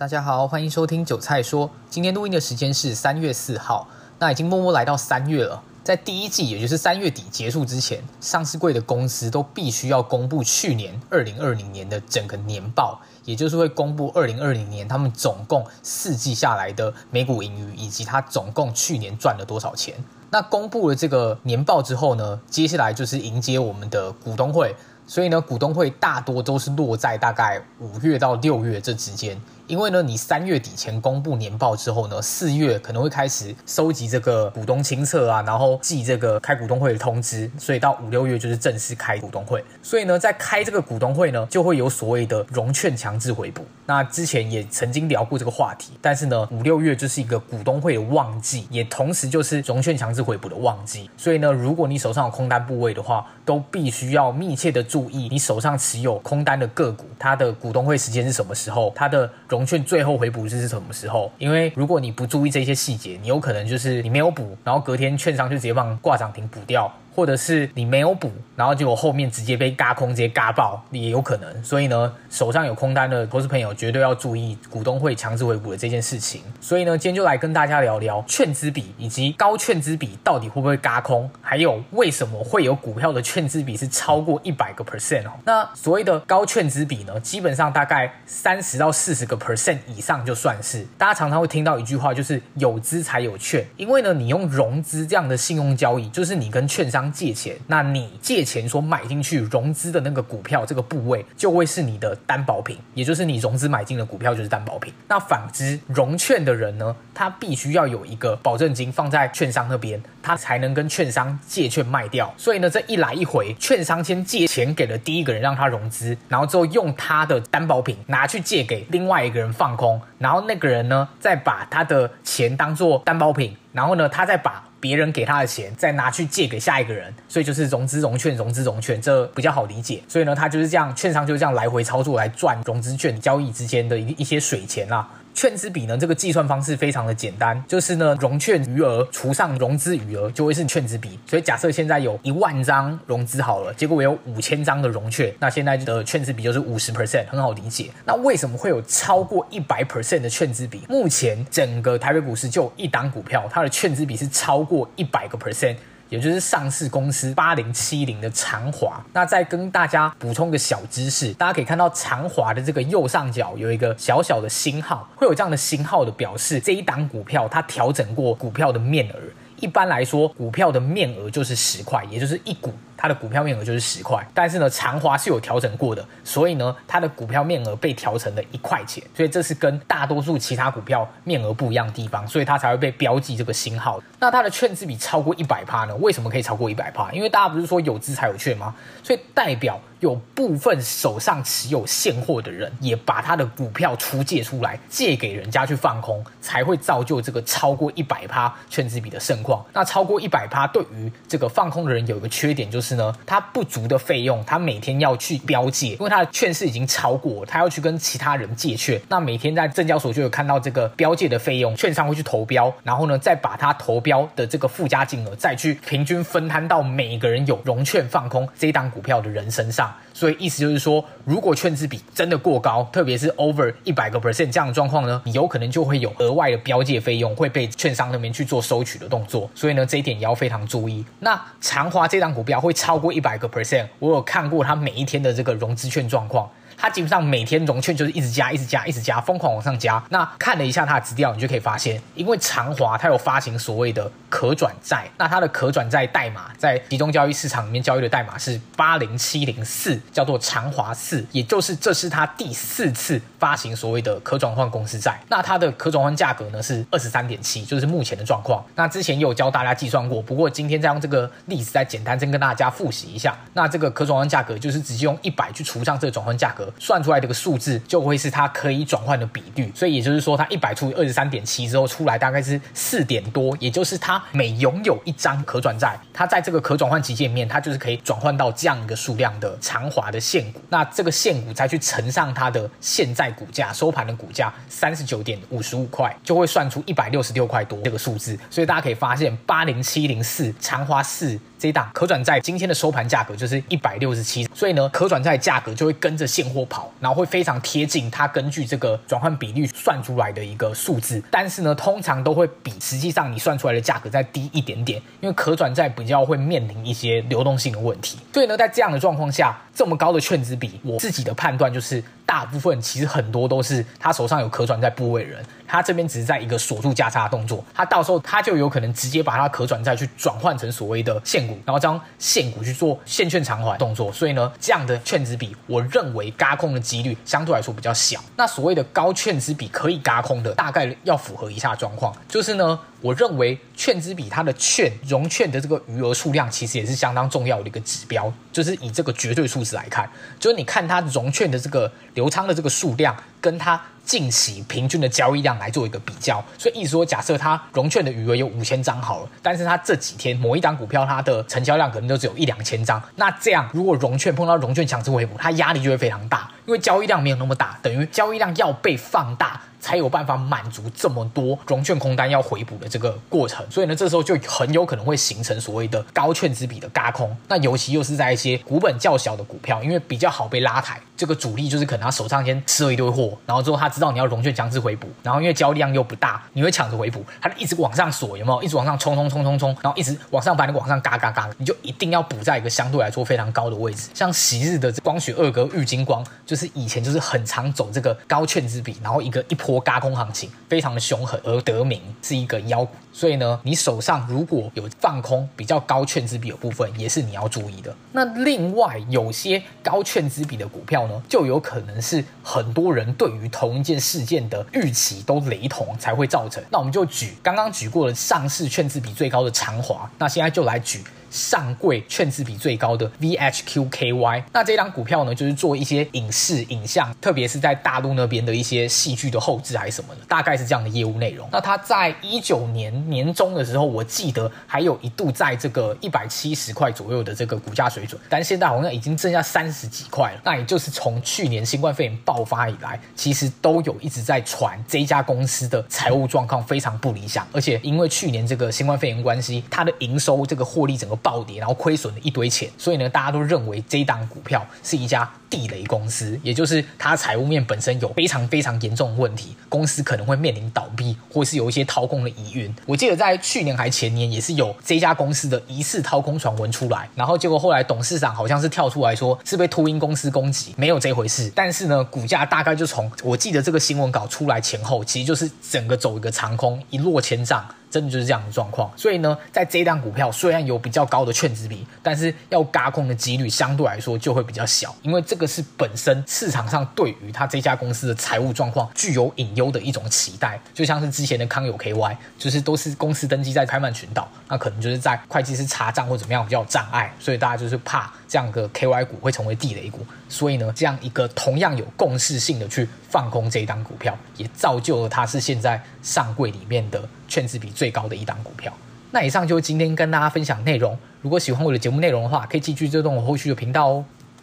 大家好，欢迎收听韭菜说。今天录音的时间是三月四号，那已经默默来到三月了。在第一季，也就是三月底结束之前，上市柜的公司都必须要公布去年二零二零年的整个年报，也就是会公布二零二零年他们总共四季下来的每股盈余，以及他总共去年赚了多少钱。那公布了这个年报之后呢，接下来就是迎接我们的股东会。所以呢，股东会大多都是落在大概五月到六月这之间。因为呢，你三月底前公布年报之后呢，四月可能会开始收集这个股东清册啊，然后寄这个开股东会的通知，所以到五六月就是正式开股东会。所以呢，在开这个股东会呢，就会有所谓的融券强制回补。那之前也曾经聊过这个话题，但是呢，五六月就是一个股东会的旺季，也同时就是融券强制回补的旺季。所以呢，如果你手上有空单部位的话，都必须要密切的注意你手上持有空单的个股，它的股东会时间是什么时候，它的融券最后回补是什么时候？因为如果你不注意这些细节，你有可能就是你没有补，然后隔天券商就直接帮挂涨停补掉。或者是你没有补，然后结果后面直接被嘎空，直接嘎爆，也有可能。所以呢，手上有空单的投资朋友绝对要注意股东会强制回补的这件事情。所以呢，今天就来跟大家聊聊券资比以及高券资比到底会不会嘎空，还有为什么会有股票的券资比是超过一百个 percent 哦。那所谓的高券资比呢，基本上大概三十到四十个 percent 以上就算是。大家常常会听到一句话，就是有资才有券，因为呢，你用融资这样的信用交易，就是你跟券商。借钱，那你借钱所买进去融资的那个股票，这个部位就会是你的担保品，也就是你融资买进的股票就是担保品。那反之，融券的人呢，他必须要有一个保证金放在券商那边，他才能跟券商借券卖掉。所以呢，这一来一回，券商先借钱给了第一个人让他融资，然后之后用他的担保品拿去借给另外一个人放空，然后那个人呢，再把他的钱当做担保品，然后呢，他再把。别人给他的钱，再拿去借给下一个人，所以就是融资融券，融资融券，这比较好理解。所以呢，他就是这样，券商就是这样来回操作来赚融资券交易之间的一一些水钱啦。券资比呢，这个计算方式非常的简单，就是呢，融券余额除上融资余额就会是券资比。所以假设现在有一万张融资好了，结果我有五千张的融券，那现在的券资比就是五十 percent，很好理解。那为什么会有超过一百 percent 的券资比？目前整个台北股市就有一档股票，它的券资比是超过一百个 percent。也就是上市公司八零七零的长华，那再跟大家补充个小知识，大家可以看到长华的这个右上角有一个小小的星号，会有这样的星号的表示，这一档股票它调整过股票的面额。一般来说，股票的面额就是十块，也就是一股。它的股票面额就是十块，但是呢，长华是有调整过的，所以呢，它的股票面额被调成了一块钱，所以这是跟大多数其他股票面额不一样的地方，所以它才会被标记这个星号。那它的券资比超过一百趴呢？为什么可以超过一百趴？因为大家不是说有资才有券吗？所以代表有部分手上持有现货的人，也把他的股票出借出来，借给人家去放空，才会造就这个超过一百趴券资比的盛况。那超过一百趴，对于这个放空的人有一个缺点就是。是呢，他不足的费用，他每天要去标借，因为他的券是已经超过，他要去跟其他人借券。那每天在证交所就有看到这个标借的费用，券商会去投标，然后呢，再把他投标的这个附加金额再去平均分摊到每一个人有融券放空这一档股票的人身上。所以意思就是说，如果券资比真的过高，特别是 over 一百个 percent 这样的状况呢，你有可能就会有额外的标借费用会被券商那边去做收取的动作。所以呢，这一点也要非常注意。那长华这档股票会。超过一百个 percent，我有看过他每一天的这个融资券状况。它基本上每天融券就是一直加，一直加，一直加，疯狂往上加。那看了一下它的资料，你就可以发现，因为长华它有发行所谓的可转债，那它的可转债代码在集中交易市场里面交易的代码是八零七零四，叫做长华四，也就是这是它第四次发行所谓的可转换公司债。那它的可转换价格呢是二十三点七，就是目前的状况。那之前也有教大家计算过，不过今天再用这个例子再简单再跟大家复习一下。那这个可转换价格就是直接用一百去除上这个转换价格。算出来这个数字就会是它可以转换的比率，所以也就是说，它一百除以二十三点七之后出来大概是四点多，也就是它每拥有一张可转债，它在这个可转换期间里面，它就是可以转换到这样一个数量的长华的现股。那这个现股再去乘上它的现在股价收盘的股价三十九点五十五块，就会算出一百六十六块多这个数字。所以大家可以发现，八零七零四长华四这一档可转债今天的收盘价格就是一百六十七，所以呢，可转债价格就会跟着现货跑，然后会非常贴近它根据这个转换比率算出来的一个数字。但是呢，通常都会比实际上你算出来的价格再低一点点，因为可转债比较会面临一些流动性的问题。所以呢，在这样的状况下，这么高的券值比，我自己的判断就是。大部分其实很多都是他手上有可转债部位的人，他这边只是在一个锁住价差的动作，他到时候他就有可能直接把他可转债去转换成所谓的现股，然后将现股去做现券偿还动作，所以呢，这样的券值比，我认为轧空的几率相对来说比较小。那所谓的高券值比可以轧空的，大概要符合以下状况，就是呢。我认为券资比它的券融券的这个余额数量，其实也是相当重要的一个指标。就是以这个绝对数字来看，就是你看它融券的这个流仓的这个数量，跟它近期平均的交易量来做一个比较。所以意思说，假设它融券的余额有五千张好了，但是它这几天某一档股票它的成交量可能都只有一两千张，那这样如果融券碰到融券强制回补，它压力就会非常大，因为交易量没有那么大，等于交易量要被放大。才有办法满足这么多融券空单要回补的这个过程，所以呢，这时候就很有可能会形成所谓的高券资比的嘎空。那尤其又是在一些股本较小的股票，因为比较好被拉抬，这个主力就是可能他手上先吃了一堆货，然后之后他知道你要融券强制回补，然后因为交易量又不大，你会抢着回补，他就一直往上锁，有没有？一直往上冲冲冲冲冲，然后一直往上把你往上嘎嘎嘎，你就一定要补在一个相对来说非常高的位置。像昔日的光学二哥玉金光，就是以前就是很常走这个高券资比，然后一个一波。波轧空行情非常的凶狠，而得名是一个妖股，所以呢，你手上如果有放空比较高券资比的部分，也是你要注意的。那另外有些高券资比的股票呢，就有可能是很多人对于同一件事件的预期都雷同才会造成。那我们就举刚刚举过了上市券资比最高的长华，那现在就来举。上柜券资比最高的 VHQKY，那这张股票呢，就是做一些影视影像，特别是在大陆那边的一些戏剧的后置还是什么的，大概是这样的业务内容。那它在一九年年中的时候，我记得还有一度在这个一百七十块左右的这个股价水准，但现在好像已经剩下三十几块了。那也就是从去年新冠肺炎爆发以来，其实都有一直在传这家公司的财务状况非常不理想，而且因为去年这个新冠肺炎关系，它的营收这个获利整个。暴跌，然后亏损了一堆钱，所以呢，大家都认为这一档股票是一家地雷公司，也就是它财务面本身有非常非常严重的问题，公司可能会面临倒闭，或是有一些掏空的疑云。我记得在去年还前年，也是有这家公司的疑似掏空传闻出来，然后结果后来董事长好像是跳出来说是被秃鹰公司攻击，没有这回事。但是呢，股价大概就从我记得这个新闻稿出来前后，其实就是整个走一个长空，一落千丈。真的就是这样的状况，所以呢，在这档股票虽然有比较高的券值比，但是要轧空的几率相对来说就会比较小，因为这个是本身市场上对于它这家公司的财务状况具有隐忧的一种期待，就像是之前的康友 KY，就是都是公司登记在开曼群岛，那可能就是在会计师查账或怎么样比较有障碍，所以大家就是怕这样的 KY 股会成为地雷股，所以呢，这样一个同样有共识性的去放空这一档股票，也造就了它是现在上柜里面的券值比最高的一档股票。那以上就是今天跟大家分享内容。如果喜欢我的节目内容的话，可以继续追踪我后续的频道哦。